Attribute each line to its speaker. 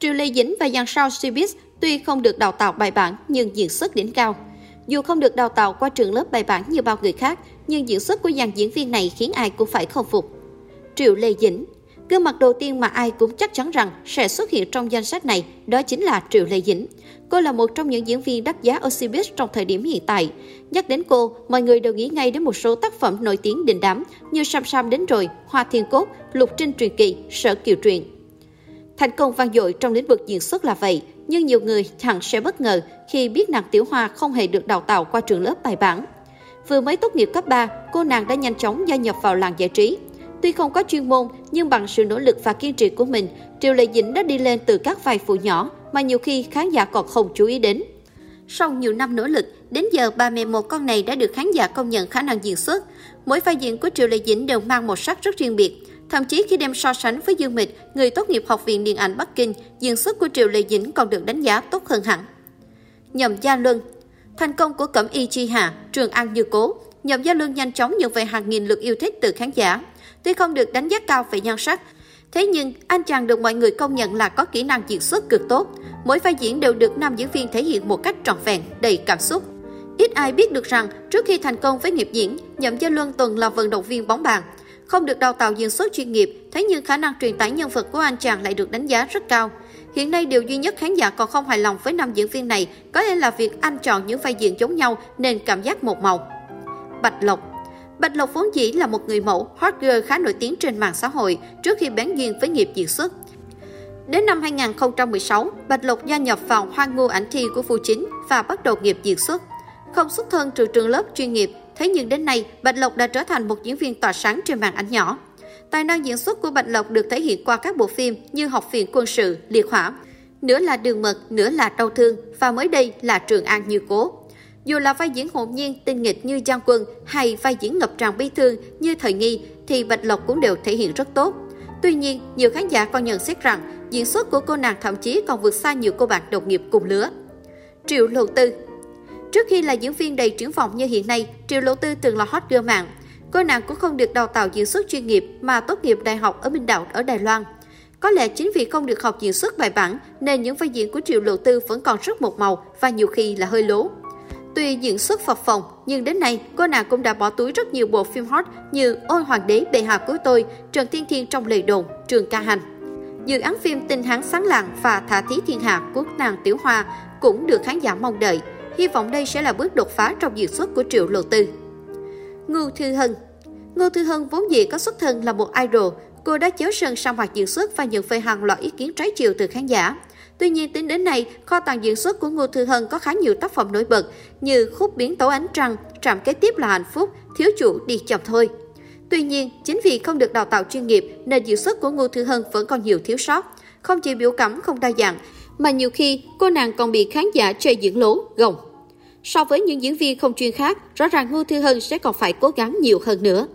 Speaker 1: Triệu Lê Dĩnh và dàn sao Cbiz tuy không được đào tạo bài bản nhưng diễn xuất đỉnh cao. Dù không được đào tạo qua trường lớp bài bản như bao người khác, nhưng diễn xuất của dàn diễn viên này khiến ai cũng phải khâm phục. Triệu Lê Dĩnh Gương mặt đầu tiên mà ai cũng chắc chắn rằng sẽ xuất hiện trong danh sách này đó chính là Triệu Lê Dĩnh. Cô là một trong những diễn viên đắt giá ở Cbiz trong thời điểm hiện tại. Nhắc đến cô, mọi người đều nghĩ ngay đến một số tác phẩm nổi tiếng đình đám như Sam Sam đến rồi, Hoa Thiên Cốt, Lục Trinh truyền kỳ, Sở Kiều truyền. Thành công vang dội trong lĩnh vực diễn xuất là vậy, nhưng nhiều người hẳn sẽ bất ngờ khi biết nàng Tiểu Hoa không hề được đào tạo qua trường lớp bài bản. Vừa mới tốt nghiệp cấp 3, cô nàng đã nhanh chóng gia nhập vào làng giải trí. Tuy không có chuyên môn, nhưng bằng sự nỗ lực và kiên trì của mình, Triệu Lệ Dĩnh đã đi lên từ các vai phụ nhỏ mà nhiều khi khán giả còn không chú ý đến. Sau nhiều năm nỗ lực, đến giờ bà mẹ một con này đã được khán giả công nhận khả năng diễn xuất. Mỗi vai diễn của Triệu Lệ Dĩnh đều mang một sắc rất riêng biệt. Thậm chí khi đem so sánh với Dương Mịch, người tốt nghiệp Học viện Điện ảnh Bắc Kinh, diễn xuất của Triệu Lệ Dĩnh còn được đánh giá tốt hơn hẳn. Nhậm Gia Luân Thành công của Cẩm Y Chi Hà, Trường An Như Cố, Nhậm Gia Luân nhanh chóng nhận về hàng nghìn lượt yêu thích từ khán giả. Tuy không được đánh giá cao về nhan sắc, thế nhưng anh chàng được mọi người công nhận là có kỹ năng diễn xuất cực tốt. Mỗi vai diễn đều được nam diễn viên thể hiện một cách trọn vẹn, đầy cảm xúc. Ít ai biết được rằng, trước khi thành công với nghiệp diễn, Nhậm Gia Luân từng là vận động viên bóng bàn. Không được đào tạo diễn xuất chuyên nghiệp, thế nhưng khả năng truyền tải nhân vật của anh chàng lại được đánh giá rất cao. Hiện nay điều duy nhất khán giả còn không hài lòng với nam diễn viên này có lẽ là việc anh chọn những vai diễn giống nhau nên cảm giác một màu. Bạch Lộc Bạch Lộc vốn dĩ là một người mẫu hot girl khá nổi tiếng trên mạng xã hội trước khi bén duyên với nghiệp diễn xuất. Đến năm 2016, Bạch Lộc gia nhập vào hoang ngu ảnh thi của Phu Chính và bắt đầu nghiệp diễn xuất. Không xuất thân từ trường lớp chuyên nghiệp, thế nhưng đến nay Bạch Lộc đã trở thành một diễn viên tỏa sáng trên màn ảnh nhỏ. Tài năng diễn xuất của Bạch Lộc được thể hiện qua các bộ phim như Học viện quân sự, Liệt hỏa, nửa là Đường mật, nửa là Đau thương và mới đây là Trường An như cố. Dù là vai diễn hồn nhiên, tinh nghịch như Giang Quân hay vai diễn ngập tràn bi thương như Thời Nghi thì Bạch Lộc cũng đều thể hiện rất tốt. Tuy nhiên, nhiều khán giả còn nhận xét rằng diễn xuất của cô nàng thậm chí còn vượt xa nhiều cô bạn đồng nghiệp cùng lứa. Triệu Lộ Tư Trước khi là diễn viên đầy triển vọng như hiện nay, Triệu Lộ Tư từng là hot girl mạng. Cô nàng cũng không được đào tạo diễn xuất chuyên nghiệp mà tốt nghiệp đại học ở Minh Đạo ở Đài Loan. Có lẽ chính vì không được học diễn xuất bài bản nên những vai diễn của Triệu Lộ Tư vẫn còn rất một màu và nhiều khi là hơi lố. Tuy diễn xuất phập phòng, nhưng đến nay cô nàng cũng đã bỏ túi rất nhiều bộ phim hot như Ôi Hoàng đế bệ hạ của tôi, Trần Thiên Thiên trong lời đồn, Trường Ca Hành. Dự án phim Tình Hán Sáng Lạng và Thả Thí Thiên Hạ của nàng Tiểu Hoa cũng được khán giả mong đợi. Hy vọng đây sẽ là bước đột phá trong diễn xuất của Triệu Lộ Tư. Ngô Thư Hân Ngô Thư Hân vốn dĩ có xuất thân là một idol, cô đã chéo sân sang hoạt diễn xuất và nhận về hàng loạt ý kiến trái chiều từ khán giả. Tuy nhiên tính đến nay, kho tàng diễn xuất của Ngô Thư Hân có khá nhiều tác phẩm nổi bật như Khúc biến tấu ánh trăng, Trạm kế tiếp là hạnh phúc, Thiếu chủ đi chậm thôi. Tuy nhiên, chính vì không được đào tạo chuyên nghiệp nên diễn xuất của Ngô Thư Hân vẫn còn nhiều thiếu sót. Không chỉ biểu cảm không đa dạng, mà nhiều khi cô nàng còn bị khán giả chê diễn lố, gồng. So với những diễn viên không chuyên khác, rõ ràng Ngô Thư Hân sẽ còn phải cố gắng nhiều hơn nữa.